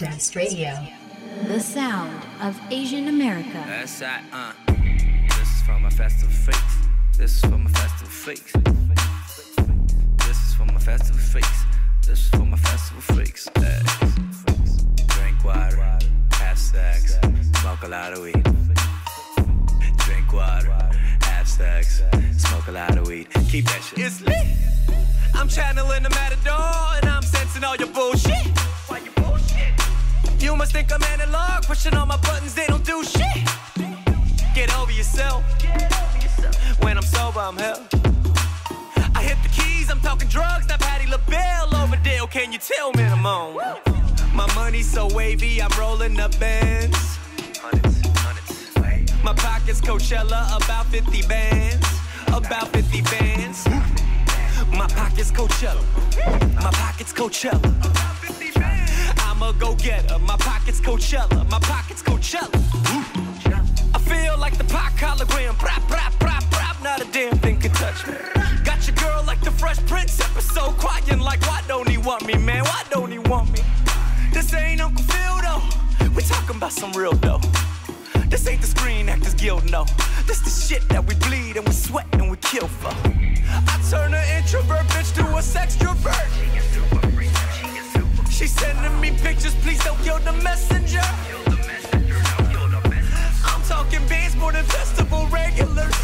Traktivist Radio. The sound of Asian America. That's right, uh. This is for my festival freaks. This is for my festival freaks. This is for my festival freaks. This is for my festival freaks. Hey. Drink water, have sex, smoke a lot of weed. Drink water, have sex, smoke a lot of weed. Keep that shit. It's lit. I'm channeling the matador and I'm sensing all your bullshit. Why you bullshit? You must think I'm analog, pushing all my buttons, they don't do shit. Get over yourself. When I'm sober, I'm hell. I hit the keys, I'm talking drugs, not Patti LaBelle over there. Can you tell me I'm on? My money's so wavy, I'm rolling up bands. My pockets Coachella, about 50 bands. About 50 bands. My pockets Coachella. My pockets Coachella. I'm a go getter. My pockets Coachella. My pockets Coachella. I feel like the pop hologram. Brap, brap, brap, brap. Not a damn thing can touch me. Got your girl like the Fresh Prince episode. Crying like, why don't he want me, man? Why don't he want me? This ain't Uncle Phil, though. We talking about some real dough. This ain't the Screen Actors Guild, no. This the shit that we bleed and we sweat and we kill for. I turn an introvert bitch to a sextrovert. She sending me pictures, please don't kill the messenger. I'm talking bands more than festival regulars.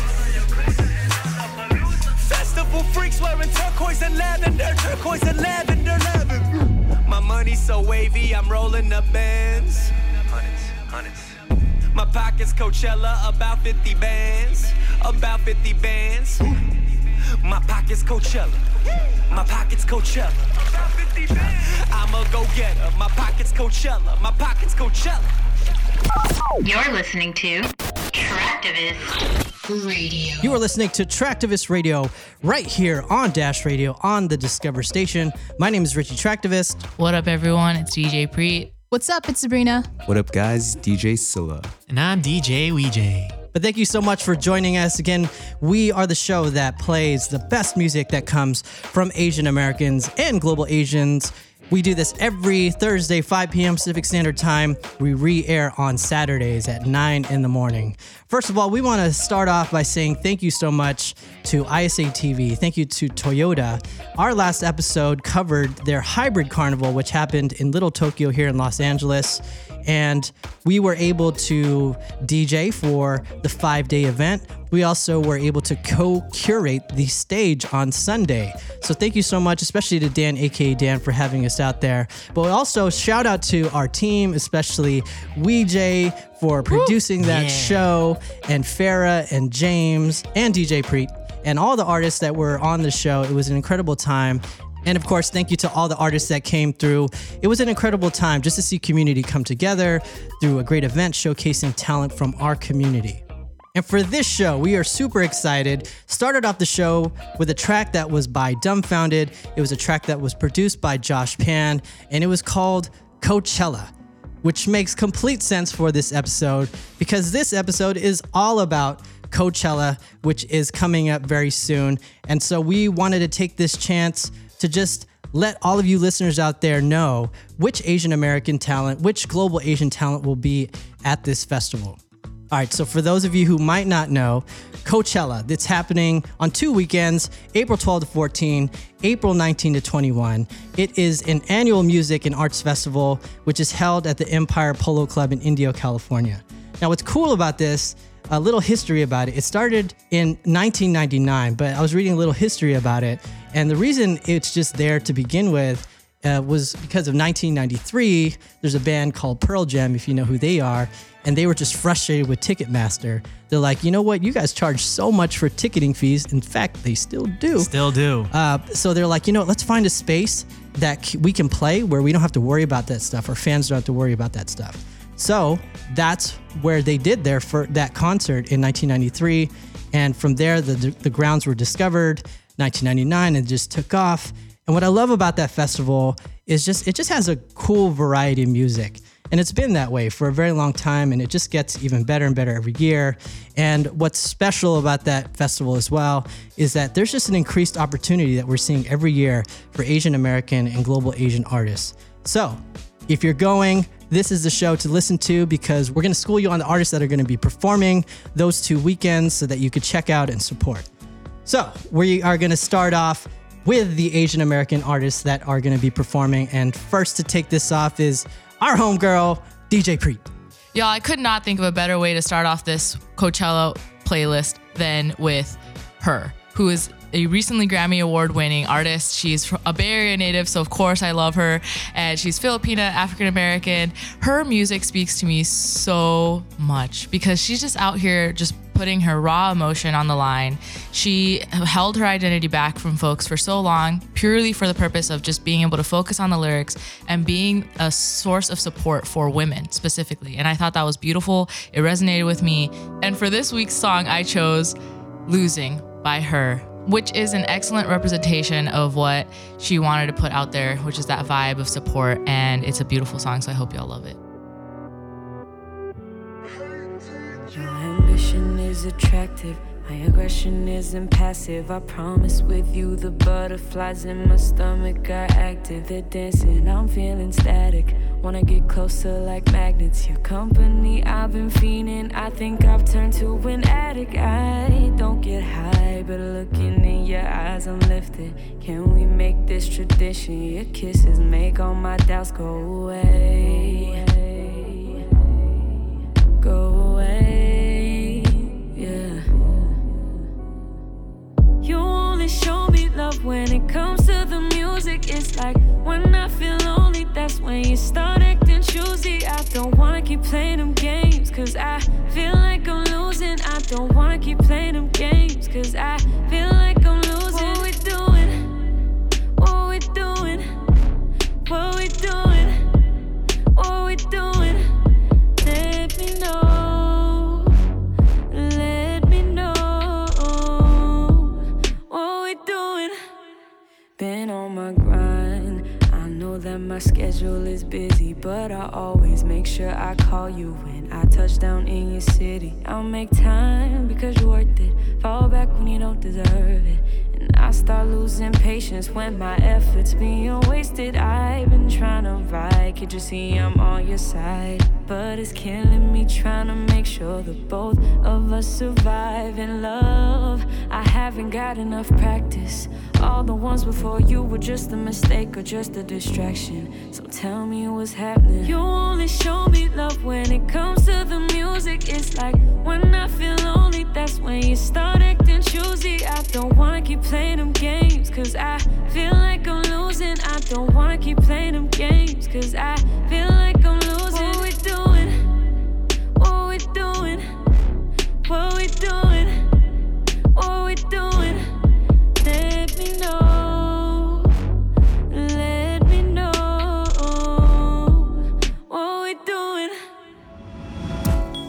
Festival freaks wearing turquoise and lavender, turquoise and lavender, lavender. My money's so wavy, I'm rolling the bands. Hundreds, hundreds. My pockets Coachella, about 50 bands, about 50 bands. My pockets Coachella, my pockets Coachella. I'm a go getter, my pockets Coachella, my pockets Coachella. You're listening to Traktivist Radio. You are listening to Traktivist Radio right here on Dash Radio on the Discover station. My name is Richie Traktivist. What up, everyone? It's DJ Preet. What's up? It's Sabrina. What up, guys? DJ Scylla. And I'm DJ Weej. But thank you so much for joining us again. We are the show that plays the best music that comes from Asian Americans and global Asians. We do this every Thursday, 5 p.m. Pacific Standard Time. We re air on Saturdays at 9 in the morning. First of all, we want to start off by saying thank you so much to ISA TV. Thank you to Toyota. Our last episode covered their hybrid carnival, which happened in Little Tokyo here in Los Angeles. And we were able to DJ for the five day event. We also were able to co curate the stage on Sunday. So thank you so much, especially to Dan, aka Dan, for having us out there. But also, shout out to our team, especially Weej for producing that Yeah. show, and Farah and James and DJ Preet, and all the artists that were on the show. It was an incredible time. And of course, thank you to all the artists that came through. It was an incredible time just to see community come together through a great event showcasing talent from our community. And for this show, we are super excited. Started off the show with a track that was by Dumbfounded. It was a track that was produced by Josh Pan, and it was called Coachella, which makes complete sense for this episode because this episode is all about Coachella, which is coming up very soon. And so we wanted to take this chance to just let all of you listeners out there know which Asian American talent, which global Asian talent will be at this festival. All right, so for those of you who might not know, Coachella, that's happening on two weekends, April 12 to 14, April 19 to 21. It is an annual music and arts festival which is held at the Empire Polo Club in Indio, California. Now, what's cool about this, a little history about it, it started in 1999, but I was reading a little history about it, and the reason it's just there to begin with uh, was because of 1993. There's a band called Pearl Jam, if you know who they are, and they were just frustrated with Ticketmaster. They're like, you know what? You guys charge so much for ticketing fees. In fact, they still do. Still do. Uh, so they're like, you know, what, let's find a space that we can play where we don't have to worry about that stuff. or fans don't have to worry about that stuff. So that's where they did their for that concert in 1993, and from there the the grounds were discovered. 1999 and just took off. And what I love about that festival is just it just has a cool variety of music. And it's been that way for a very long time, and it just gets even better and better every year. And what's special about that festival as well is that there's just an increased opportunity that we're seeing every year for Asian American and global Asian artists. So, If you're going, this is the show to listen to because we're going to school you on the artists that are going to be performing those two weekends so that you could check out and support. So, we are going to start off with the Asian American artists that are going to be performing. And first to take this off is our homegirl, DJ Preet. Y'all, I could not think of a better way to start off this Coachella playlist than with her, who is a recently Grammy Award winning artist. She's a Bay Area native, so of course I love her. And she's Filipina, African American. Her music speaks to me so much because she's just out here just putting her raw emotion on the line. She held her identity back from folks for so long, purely for the purpose of just being able to focus on the lyrics and being a source of support for women specifically. And I thought that was beautiful. It resonated with me. And for this week's song, I chose Losing by her which is an excellent representation of what she wanted to put out there, which is that vibe of support. And it's a beautiful song, so I hope y'all love it. Your ambition is attractive. My aggression isn't passive. I promise with you, the butterflies in my stomach are active. They're dancing, I'm feeling static. Wanna get closer like magnets. Your company, I've been fiending. I think I've turned to an addict. I don't get high, but looking in your eyes, I'm lifted. Can we make this tradition? Your kisses make all my doubts go away. Go away, Only show me love when it comes to the music. It's like when I feel lonely, that's when you start acting choosy. I don't wanna keep playing them games, cause I feel like I'm losing. I don't wanna keep playing them games, cause I feel like I'm losing. What we doing? What we doing? What we doing? What we doing? Been on my grind. I know that my schedule is busy, but I always make sure I call you when I touch down in your city. I'll make time because you're worth it. Fall back when you don't deserve it. Start losing patience when my efforts being wasted. I've been trying to ride, can't you see I'm on your side? But it's killing me trying to make sure that both of us survive in love. I haven't got enough practice. All the ones before you were just a mistake or just a distraction. So tell me what's happening. You only show me love when it comes to the music. It's like when I feel lonely, that's when you start acting choosy. I don't wanna keep playing them games, cause I feel like I'm losing. I don't wanna keep playing them games, cause I feel like I'm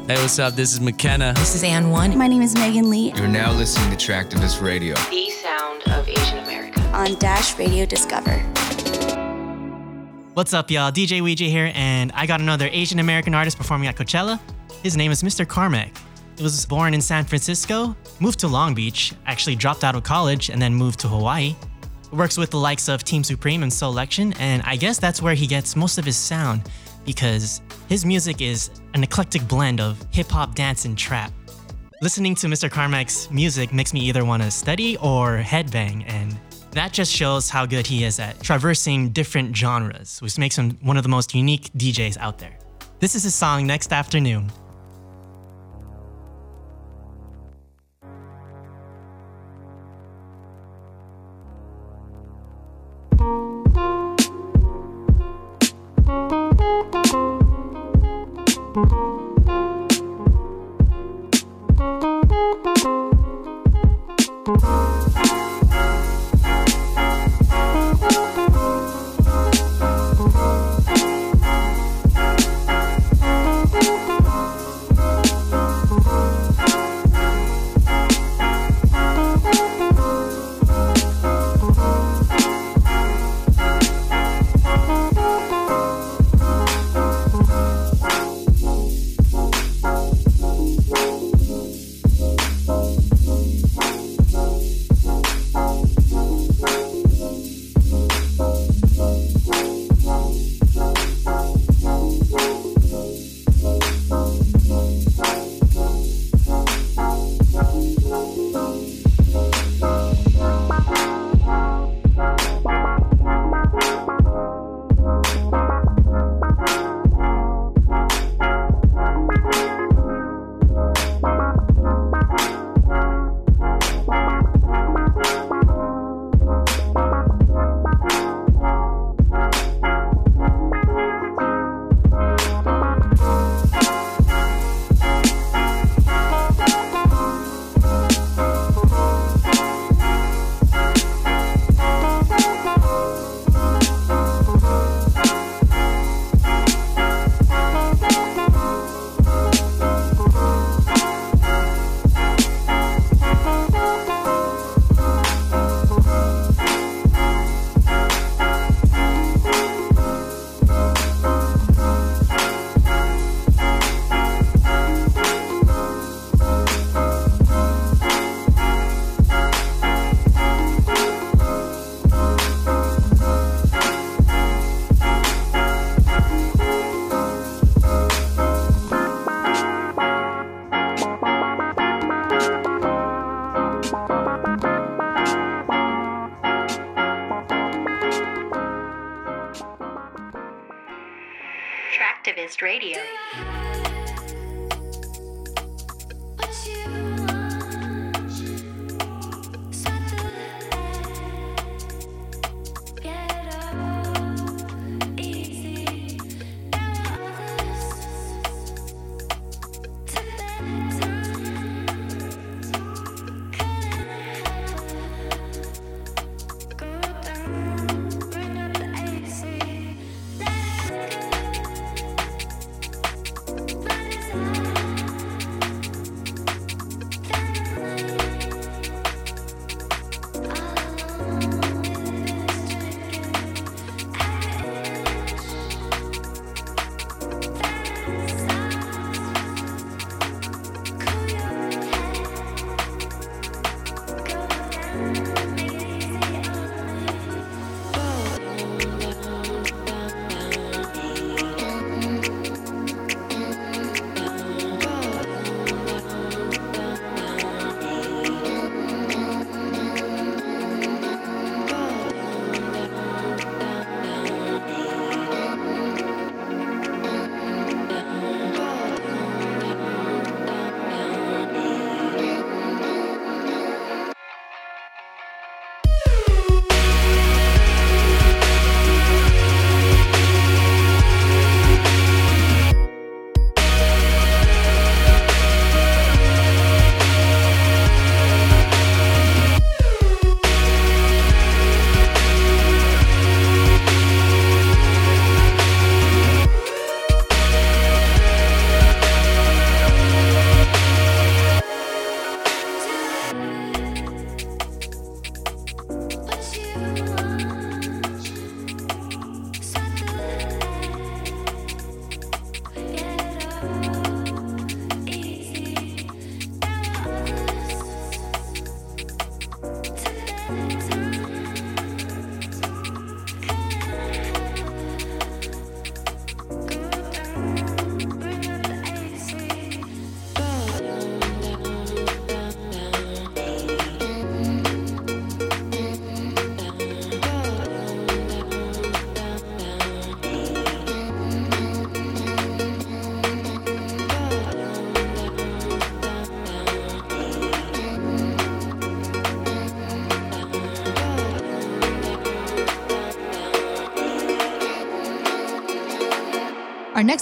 Hey, what's up? This is McKenna. This is Ann One. My name is Megan Lee You're now listening to Traktivist Radio. The sound of Asian America. on Dash Radio Discover. What's up, y'all? DJ Weezy here, and I got another Asian American artist performing at Coachella. His name is Mr. Carmack. He was born in San Francisco, moved to Long Beach, actually dropped out of college, and then moved to Hawaii. Works with the likes of Team Supreme and Soulection, and I guess that's where he gets most of his sound because his music is an eclectic blend of hip hop, dance, and trap. Listening to Mr. Carmack's music makes me either want to study or headbang, and that just shows how good he is at traversing different genres, which makes him one of the most unique DJs out there. This is his song Next Afternoon.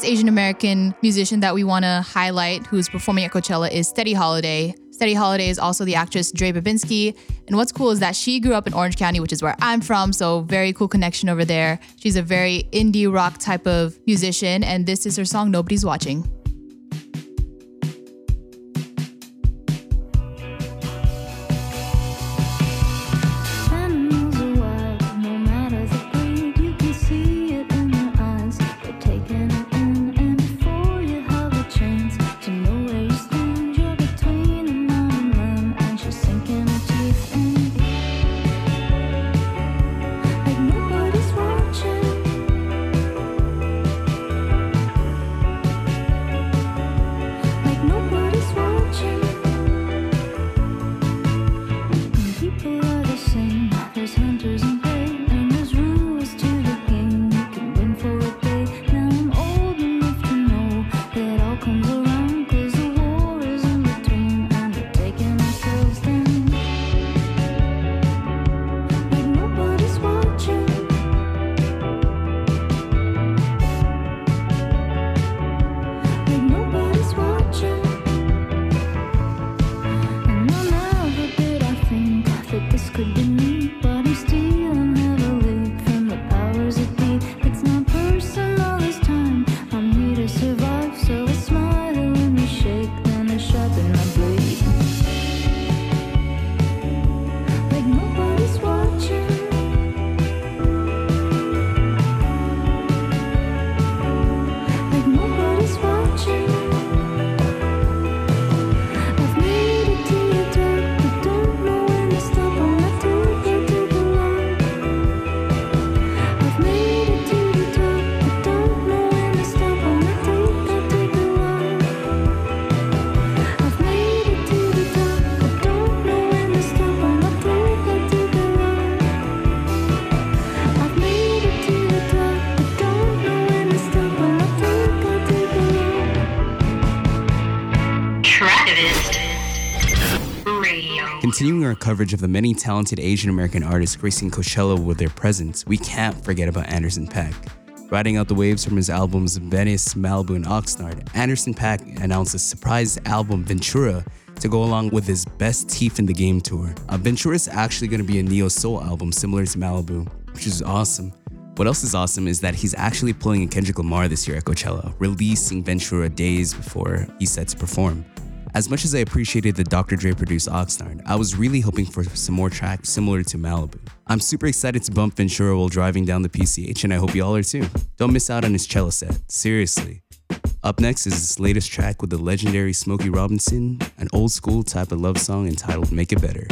Asian American musician that we want to highlight who's performing at Coachella is Steady Holiday. Steady Holiday is also the actress Dre Babinski. And what's cool is that she grew up in Orange County, which is where I'm from. So, very cool connection over there. She's a very indie rock type of musician. And this is her song, Nobody's Watching. Continuing our coverage of the many talented Asian American artists gracing Coachella with their presence, we can't forget about Anderson Paak. Riding out the waves from his albums Venice, Malibu, and Oxnard, Anderson Paak announced a surprise album Ventura to go along with his Best Teeth in the Game tour. Uh, Ventura is actually going to be a neo soul album similar to Malibu, which is awesome. What else is awesome is that he's actually pulling a Kendrick Lamar this year at Coachella, releasing Ventura days before he's set to perform. As much as I appreciated the Dr. Dre produced Oxnard, I was really hoping for some more tracks similar to Malibu. I'm super excited to bump Ventura while driving down the PCH, and I hope y'all are too. Don't miss out on his Chella set, seriously. Up next is his latest track with the legendary Smokey Robinson, an old school type of love song entitled Make It Better.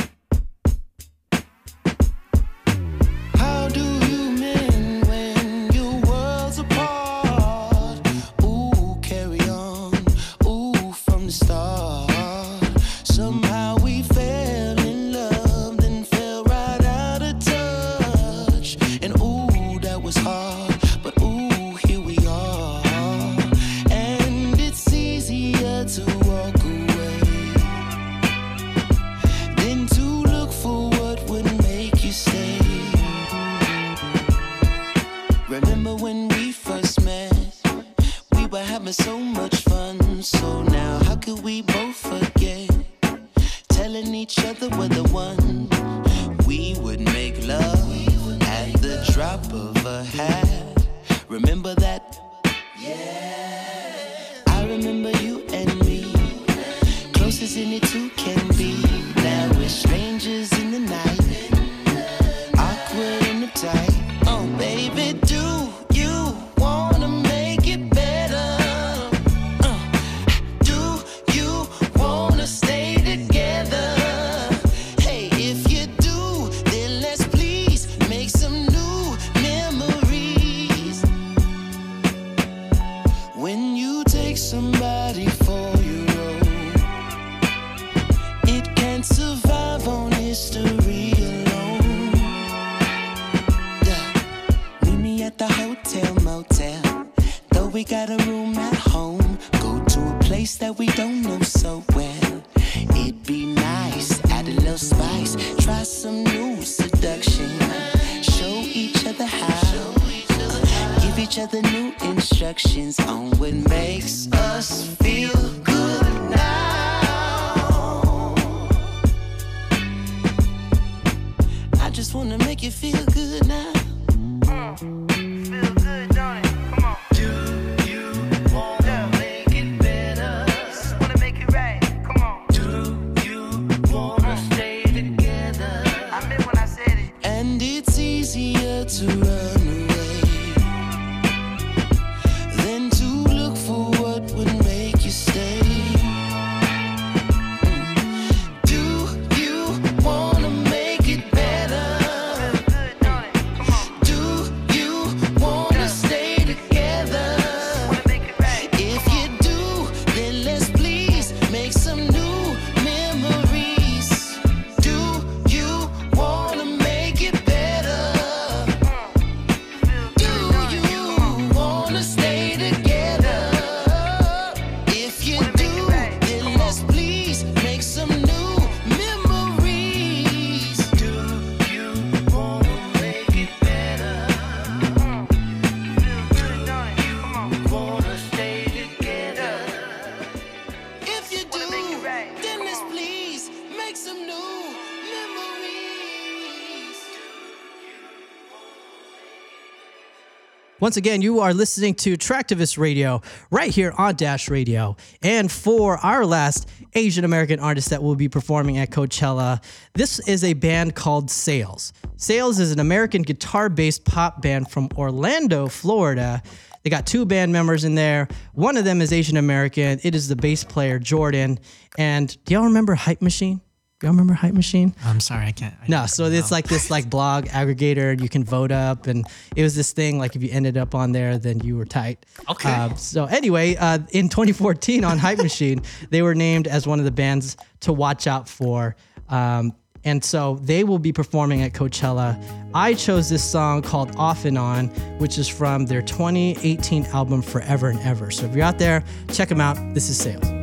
Once again, you are listening to Traktivist Radio right here on Dash Radio. And for our last Asian American artist that will be performing at Coachella, this is a band called Sales. Sales is an American guitar based pop band from Orlando, Florida. They got two band members in there. One of them is Asian American. It is the bass player, Jordan. And do y'all remember Hype Machine? Y'all remember Hype Machine? I'm sorry, I can't. I No, so it's like this like blog aggregator you can vote up and it was this thing like if you ended up on there then you were tight. Okay. Uh, so anyway, uh, in 2014 on Hype Machine, they were named as one of the bands to watch out for. Um, and so they will be performing at Coachella. I chose this song called Off and On, which is from their 2018 album Forever and Ever. So if you're out there, check them out. This is Sales.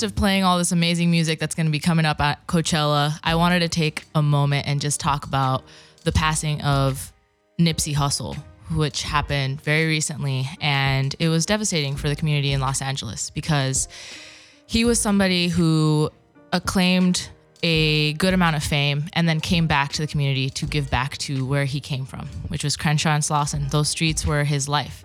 Midst of playing all this amazing music that's going to be coming up at Coachella, I wanted to take a moment and just talk about the passing of Nipsey Hussle, which happened very recently. And it was devastating for the community in Los Angeles because he was somebody who acclaimed a good amount of fame and then came back to the community to give back to where he came from, which was Crenshaw and Slauson. Those streets were his life.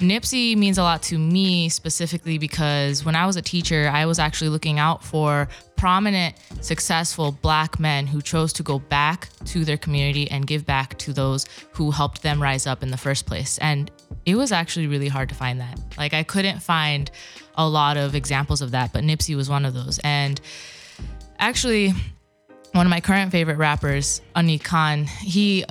Nipsey means a lot to me specifically because when I was a teacher, I was actually looking out for prominent, successful black men who chose to go back to their community and give back to those who helped them rise up in the first place. And it was actually really hard to find that. Like, I couldn't find a lot of examples of that, but Nipsey was one of those. And actually, one of my current favorite rappers, Anik Khan, he,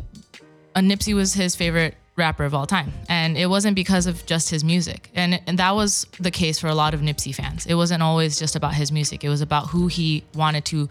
uh, Nipsey was his favorite rapper of all time. And it wasn't because of just his music. And, and that was the case for a lot of Nipsey fans. It wasn't always just about his music, it was about who he wanted to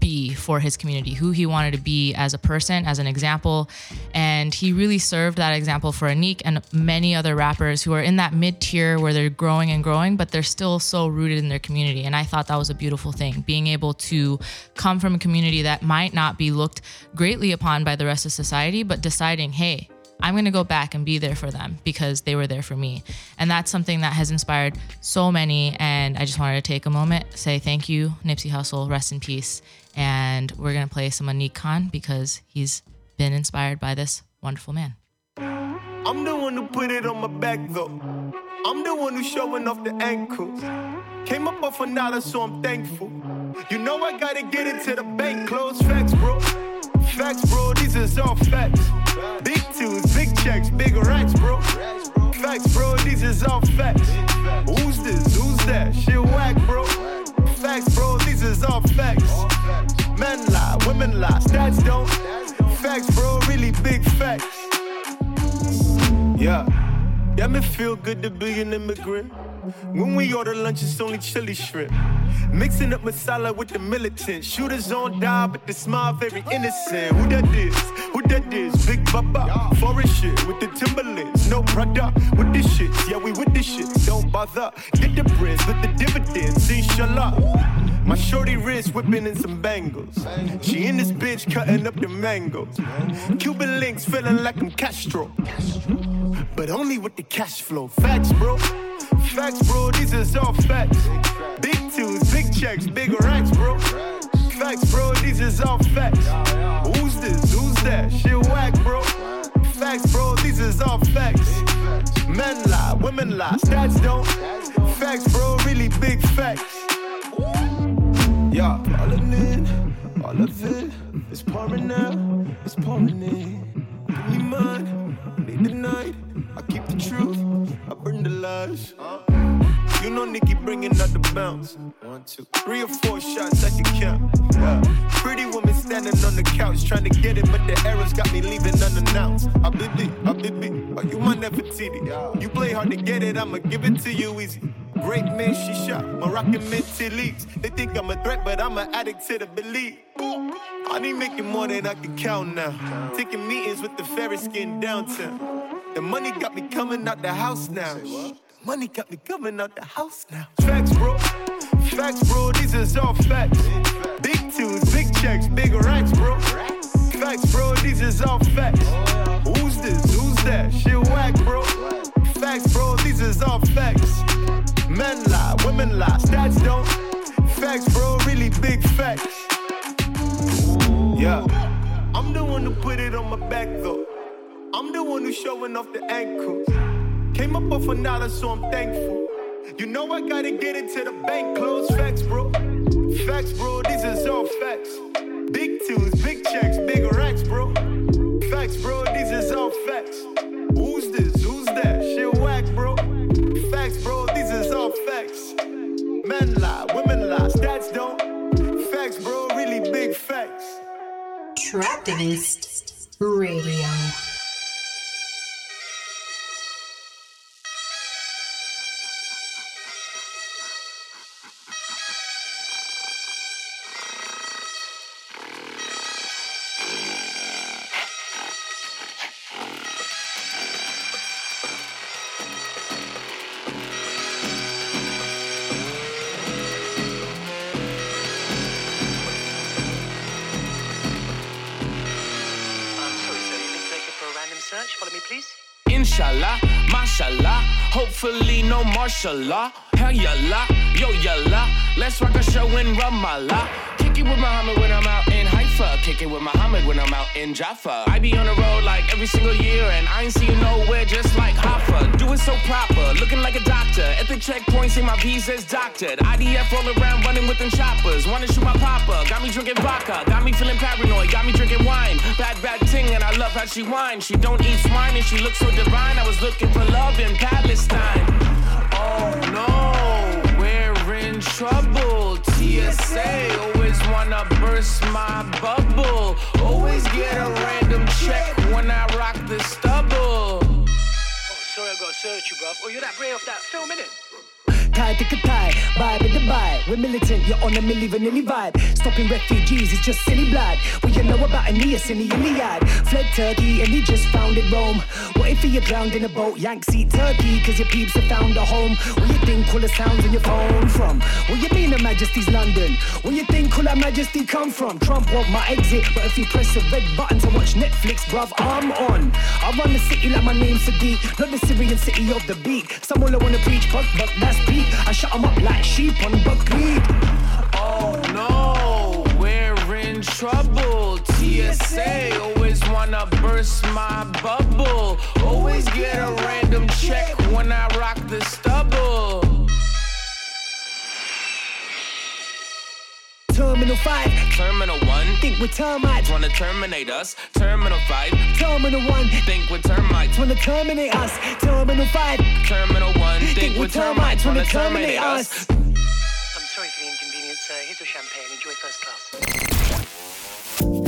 be for his community, who he wanted to be as a person, as an example. And he really served that example for Anik and many other rappers who are in that mid tier where they're growing and growing, but they're still so rooted in their community. And I thought that was a beautiful thing, being able to come from a community that might not be looked greatly upon by the rest of society, but deciding, hey, I'm going to go back and be there for them because they were there for me. And that's something that has inspired so many. And I just wanted to take a moment, say thank you, Nipsey Hussle, rest in peace. And we're going to play some Anik Khan because he's been inspired by this wonderful man. I'm the one who put it on my back though. I'm the one who's showing off the ankles. Came up off a dollar, so I'm thankful. You know I gotta get into the bank close. Facts, bro. Facts, bro. These is all facts. Big twos, big checks, big racks, bro. Facts, bro. These is all facts. Who's this? Who's that? Shit whack, bro. Facts, bro. These is all facts. Men lie, women lie, stats don't. Facts, bro. Really big facts. Yeah. Yeah, me feel good to be an immigrant. When we order lunch, it's only chili shrimp. Mixing up masala with the militant. Shooters on die, but the smile very innocent. Who that is? Who that is? Big Baba. Foreign shit with the Timberlands. No brother with this shit. Yeah, we with this shit. Don't bother. Get the breads with the dividends. Inshallah. My shorty wrist whipping in some bangles. She in this bitch cutting up the mangoes. Cuban links feeling like I'm Castro. But only with the cash flow. Facts, bro. Facts, bro. These is all facts. Big twos, big checks, big racks, bro. Facts, bro. These is all facts. Who's this? Who's that? Shit whack, bro. Facts, bro. These is all facts. Men lie, women lie, stats don't. Facts, bro. Really big facts. Yeah, falling in, all of it. it is pouring now, it's pouring in. Give me mine, lead the night. Keep the truth, I burn the lies. You know Nikki bringing out the bounce. One, two, three or four shots I can count. Yeah. Pretty woman standing on the couch trying to get it, but the arrows got me leaving unannounced. I baby, I baby, oh you my Nefertiti. You play hard to get it, I'ma give it to you easy. Great man, she shot Moroccan mental leaks. They think I'm a threat, but I'm an addict to the belief. I need making more than I can count now. Taking meetings with the Ferris skin downtown. The money got me coming out the house now. Money got me coming out the house now. Facts, bro. Facts, bro. These is all facts. Big twos, big checks, big racks, bro. Facts, bro. These is all facts. Who's this? Who's that? Shit whack, bro. Facts, bro. These is all facts. Men lie, women lie, stats don't. Facts, bro. Really big facts. Yeah. I'm the one who put it on my back though. I'm the one who's showing off the ankles. Came up off a dollar, so I'm thankful. You know I gotta get into the bank close. Facts, bro. Facts, bro. These is all facts. Big twos, big checks, big racks, bro. Facts, bro. These is all facts. Who's this? Who's that? Shit whack, bro. Facts, bro. These is all facts. Men lie, women lie, stats don't. Facts, bro. Really big facts. Traktivist Radio. Law. Hell yalla, yo yalla, let's rock a show in Ramallah. Kick it with Muhammad when I'm out in Haifa. Kick it with Muhammad when I'm out in Jaffa. I be on the road like every single year, and I ain't see you nowhere just like Hoffa. Do it so proper, looking like a doctor. At the checkpoint, say my visa's doctored. IDF all around running with them choppers. Wanna shoot my papa, got me drinking vodka, got me feeling paranoid, got me drinking wine. Bad, bad ting, and I love how she whines. She don't eat swine, and she looks so divine. I was looking for love in Palestine. Trouble. TSA always wanna burst my bubble. Always get a random check when I rock the stubble. Oh, sorry, I got to search you, bruv. Oh, you're that Ray off that film, innit? Tie, tick a tie. Vibe in vibe. We're militant, you're on a milli vanilli vibe. Stopping refugees is just silly blood. What you know about Aeneas in the Iliad? Fled Turkey and he just founded Rome. What if you drowned in a boat? Yank seat Turkey, cause your peeps have found a home. Where you think all the sounds on your phone from? What you mean, Her Majesty's London? Where you think all that majesty come from? Trump want my exit, but if you press the red button to watch Netflix, bruv, I'm on. I run the city like my name's Sadiq, not the Syrian city of the beat. Some all I wanna preach, but, but that's Pete. I shut 'em up like sheep on buckwheat. Oh no, we're in trouble. TSA always wanna burst my bubble. Always get a random check when I rock the stubble. Terminal 5, Terminal 1, think with termites. wanna terminate us. Terminal 5, Terminal 1, think with termites. wanna terminate us. Terminal 5, Terminal 1, think, think with termites. Wanna terminate us. I'm sorry for the inconvenience. Here's your champagne. Enjoy first class.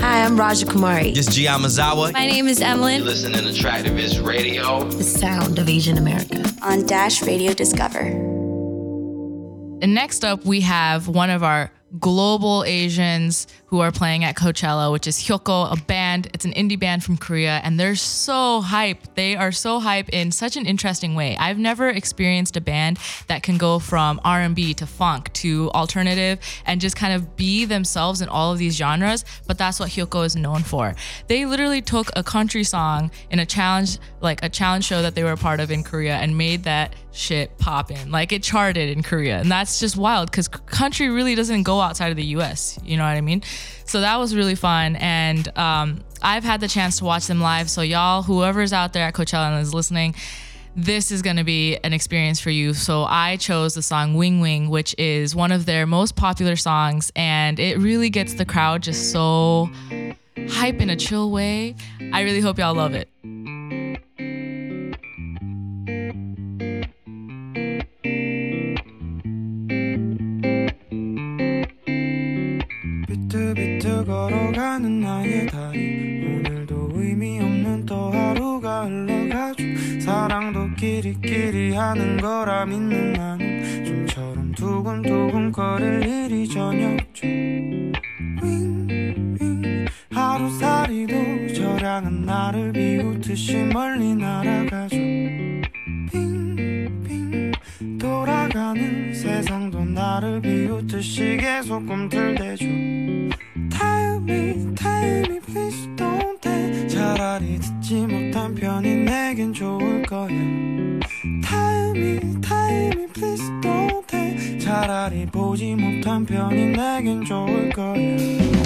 Hi, I'm Raja Kumari. This is G. Yamazawa. My name is Emily. listening to Attractivist Radio. The sound of Asian America. On Dash Radio Discover. And next up, we have one of our global Asians who are playing at Coachella, which is Hyukoh, a band. It's an indie band from Korea, and they're so hype. They are so hype in such an interesting way. I've never experienced a band that can go from R&B to funk to alternative and just kind of be themselves in all of these genres. But that's what Hyukoh is known for. They literally took a country song in a challenge, like a challenge show that they were a part of in Korea, and made that shit poppin'. Like it charted in Korea, and that's just wild because country really doesn't go outside of the U.S. You know what I mean? So that was really fun, and um, I've had the chance to watch them live. So y'all, whoever's out there at Coachella and is listening. This is going to be an experience for you. So, I chose the song Wing Wing, which is one of their most popular songs, and it really gets the crowd just so hype in a chill way. I really hope y'all love it. 하는 거라 믿는 나는 좀처럼 두근두근 거릴 일이 전혀 없죠. 하루살이도 저량은 나를 비웃듯이 멀리 날아가죠. 빙빙. 돌아가는 세상도 나를 비웃듯이 계속 꿈틀대죠 차라리 보지 못한 편이 내겐 좋을 거야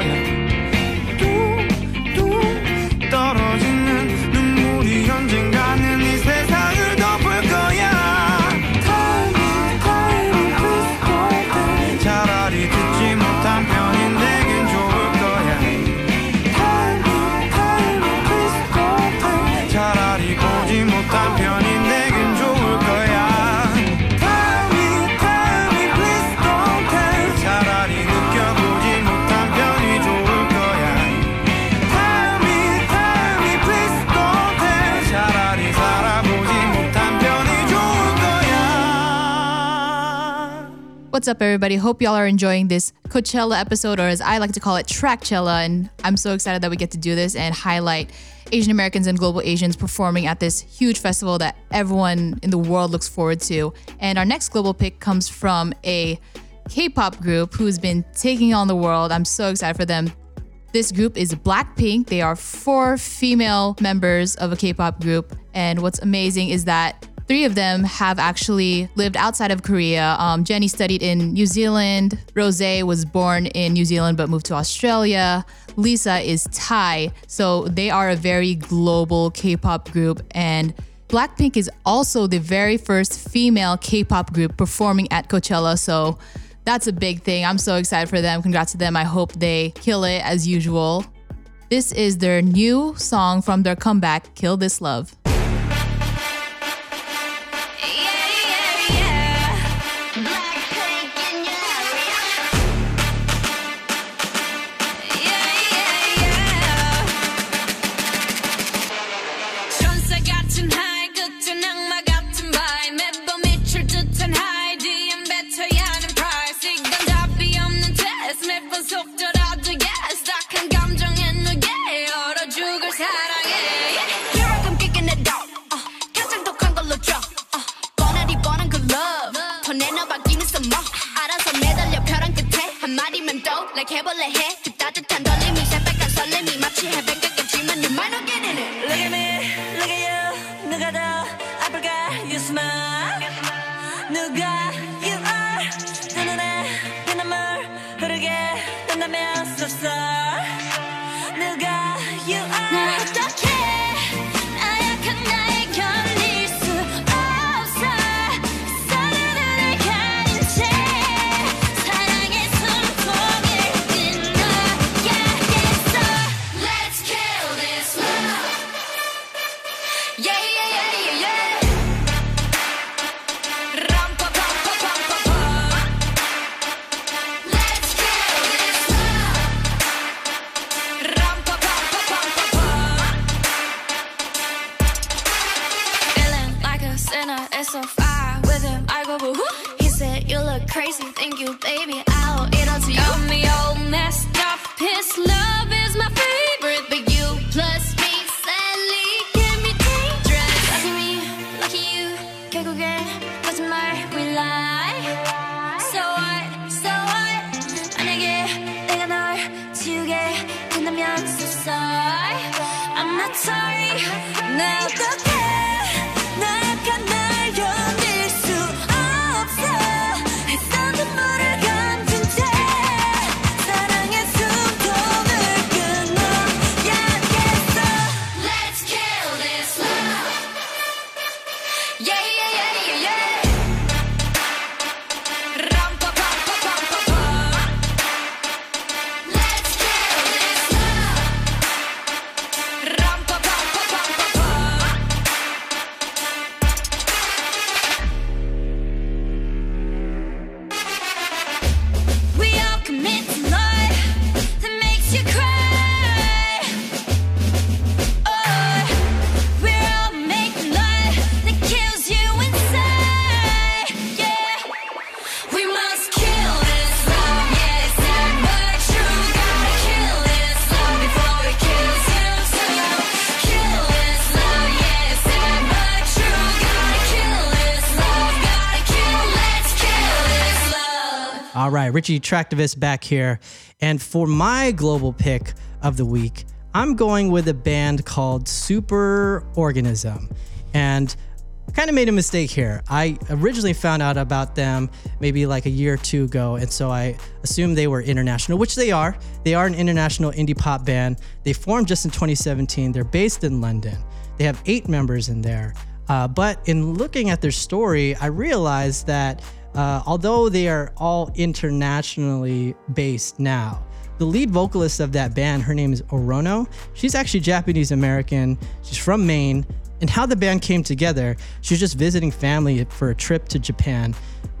遥远。What's up, everybody? Hope y'all are enjoying this Coachella episode, or as I like to call it, Trackchella. And I'm so excited that we get to do this and highlight Asian Americans and global Asians performing at this huge festival that everyone in the world looks forward to. And our next global pick comes from a K pop group who's been taking on the world. I'm so excited for them. This group is Blackpink. They are four female members of a K-pop group, and what's amazing is that three of them have actually lived outside of Korea. Um, Jennie studied in New Zealand. Rosé was born in New Zealand but moved to Australia. Lisa is Thai, so they are a very global K-pop group and. Blackpink is also the very first female K-pop group performing at Coachella, so that's a big thing. I'm so excited for them. Congrats to them. I hope they kill it as usual. This is their new song from their comeback, Kill This Love. Richie Traktivist back here. And for my global pick of the week, I'm going with a band called Super Organism. And I kind of made a mistake here. I originally found out about them maybe like a year or two ago. And so I assumed they were international, which they are. They are an international indie pop band. They formed just in 2017. They're based in London. They have eight members in there. Uh, but in looking at their story, I realized that uh, although they are all internationally based now, the lead vocalist of that band, her name is Orono. She's actually Japanese American. She's from Maine. And how the band came together, she was just visiting family for a trip to Japan,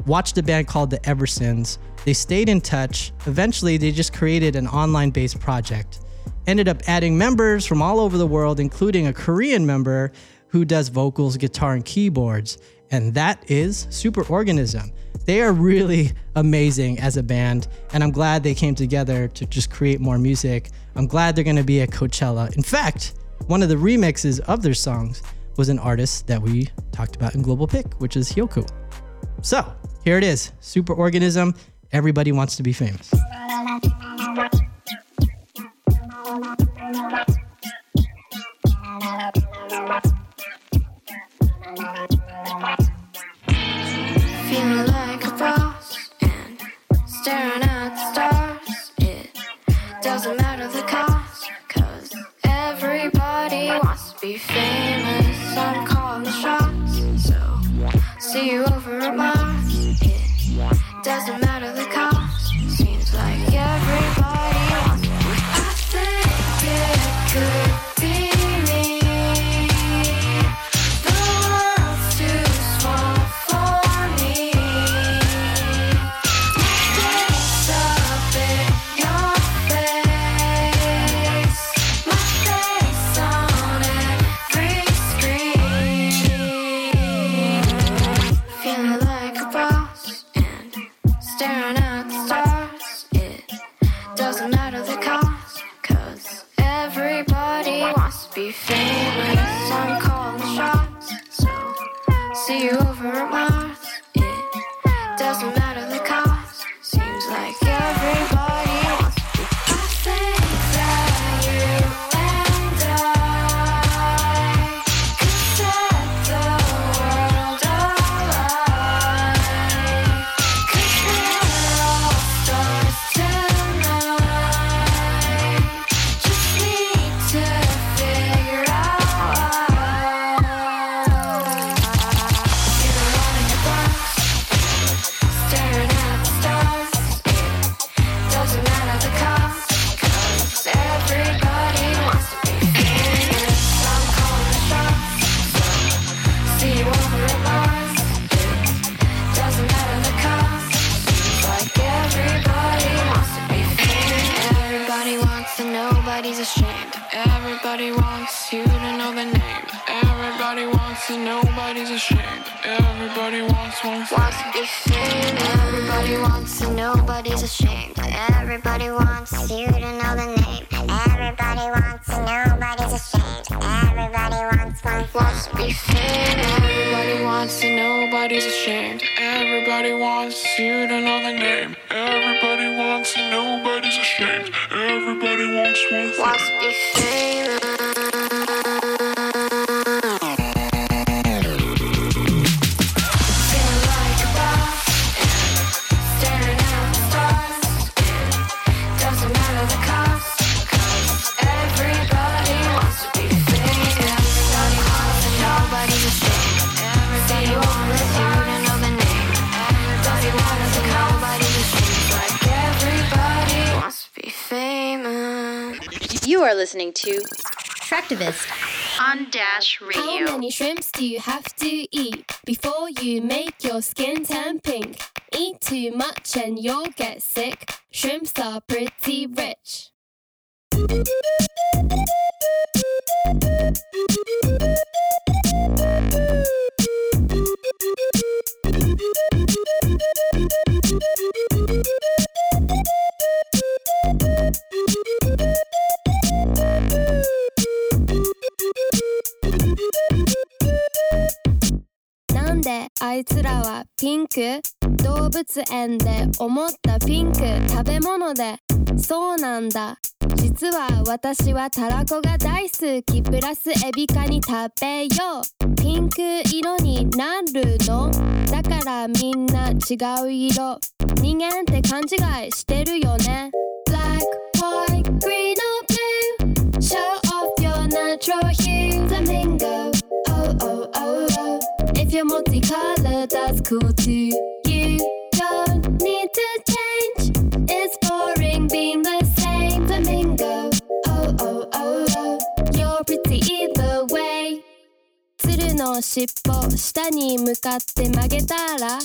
watched a band called the Eversons. They stayed in touch. Eventually, they just created an online based project. Ended up adding members from all over the world, including a Korean member who does vocals, guitar, and keyboards. And that is Superorganism. They are really amazing as a band, and I'm glad they came together to just create more music. I'm glad they're gonna be at Coachella. In fact, one of the remixes of their songs was an artist that we talked about in Global Pick, which is Hyukoh. So here it is Superorganism. Everybody wants to be famous. Feeling like a boss and staring at the stars. It doesn't matter the cost, cause everybody wants to be famous. I'm calling the shots, so see you over at Mars. It doesn't matter the cost, seems like everybody wants to be. I think it could Traktivist on Dash Radio. How many shrimps do you have to eat before you make your skin turn pink? Eat too much and you'll get sick. Shrimps are pretty rich. いつらはピンク？動物園で思ったピンク食べ物で。そうなんだ。実は私はたらこが大好き。プラスエビカニ食べよう。ピンク色になるの？だからみんな違う色。人間って勘違いしてるよね。Black, white, green or blue? Show off your natural hue Flamingo, oh oh oh oh. If you're multicolored, that's cool too. You don't need to change. It's boring being the same. Flamingo, oh oh oh oh. You're pretty either way. 鶴の尻尾下に向かって曲げたら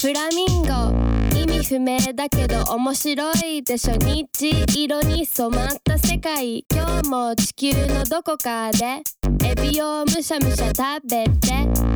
フラミンゴ意味不明だけど面白いでしょ日色に染まった世界今日も地球のどこかでエビをむしゃむしゃ食べて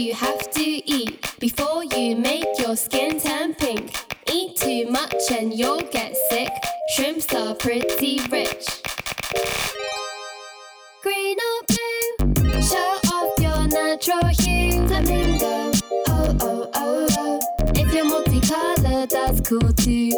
you have to eat before you make your skin turn pink? Eat too much and you'll get sick. Shrimps are pretty rich. Green or blue, show off your natural hue. Flamingo, oh oh oh oh. If you're multicolored, that's cool too.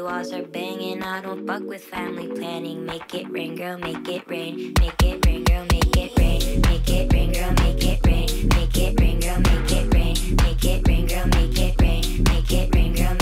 Walls are banging, I don't fuck with family planning. Make it rain, girl, make it rain. Make it rain, girl, make it rain. Make it rain, girl, make it rain. Make it rain, girl, make it rain. Make it rain, girl, make it rain. Make it rain, girl,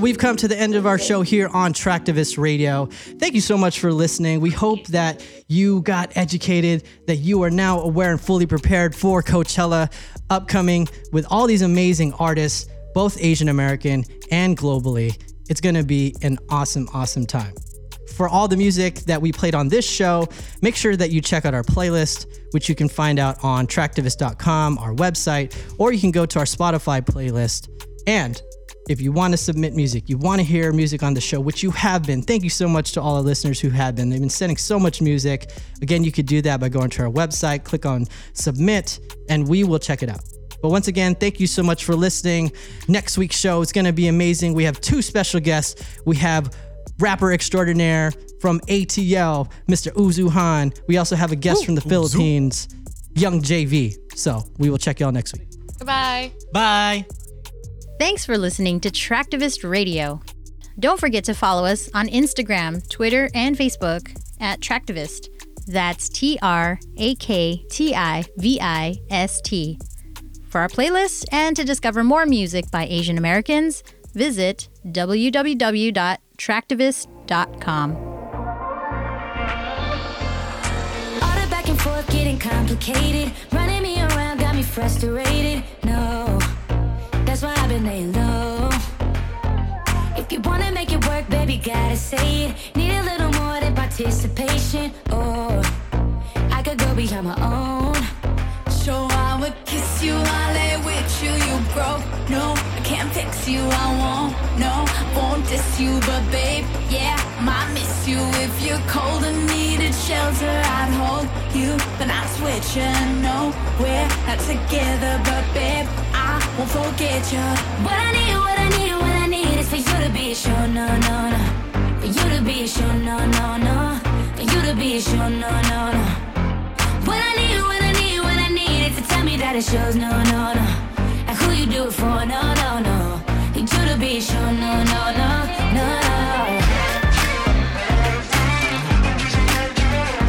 we've come to the end of our show here on Traktivist Radio. Thank you so much for listening. We hope that you got educated, that you are now aware and fully prepared for Coachella upcoming with all these amazing artists, both Asian American and globally. It's going to be an awesome, awesome time. For all the music that we played on this show, make sure that you check out our playlist, which you can find out on traktivist.com, our website, or you can go to our Spotify playlist. And if you want to submit music, you want to hear music on the show, which you have been. Thank you so much to all our listeners who have been. They've been sending so much music. Again, you could do that by going to our website, click on submit, and we will check it out. But once again, thank you so much for listening. Next week's show is going to be amazing. We have two special guests. We have rapper extraordinaire from ATL, Mr. Uzu Han. We also have a guest from the Philippines, Young JV. So we will check y'all next week. Goodbye. Bye. Thanks for listening to Traktivist Radio. Don't forget to follow us on Instagram, Twitter, and Facebook at Traktivist. That's T R A K T I V I S T. For our playlist and to discover more music by Asian Americans, visit www.traktivist.com. All the back and forth getting complicated. Running me around got me frustrated. No, that's why I've been laying low. If you wanna make it work, baby, gotta say it. Need a little more than participation. Oh, I could go beyond my own. I you, I lay with you, you broke. No, I can't fix you, I won't. No, won't diss you, but babe, yeah, I miss you. If you're cold and needed shelter, I'd hold you, but not switching. No, we're not together, but babe, I won't forget you. What I need, what I need, what I need is for you to be sure, no, no, no. For you to be sure, no, no, no. For you to be sure, no, no, no. Tell me that it shows, no, no, no. And who you do it for, no, no, no. For you to be sure, no, no, no, no, no.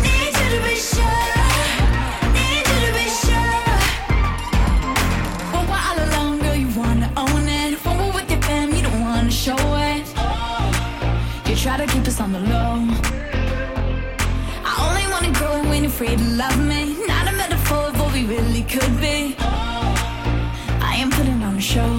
Need you to be sure. Need you to be sure. When we're all alone, girl, you wanna own it. When we're with your fam, you don't wanna show it. You try to keep us on the low. I only wanna grow when you're free to love me. Really could be. I am putting on a show.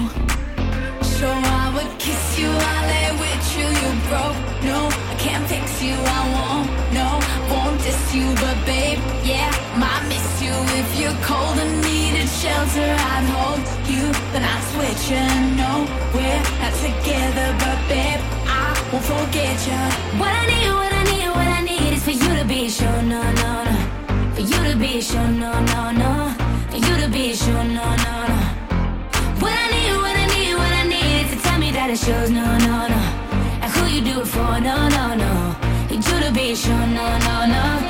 So I would kiss you, I lay with you, you broke. No, I can't fix you, I won't. No, won't diss you, but babe, yeah, might miss you. If you're cold and needed shelter, I'd hold you, but switch switching. No, we're not together, but babe, I won't forget you. What I need, what I need, what I need is for you to be sure, no, no, no. For you to be sure, no, no, no it's I need, what I need, what I need is to tell me that it's yours, no, no, no. And who you do it for, no, no, no. You do to be sure, no, no, no.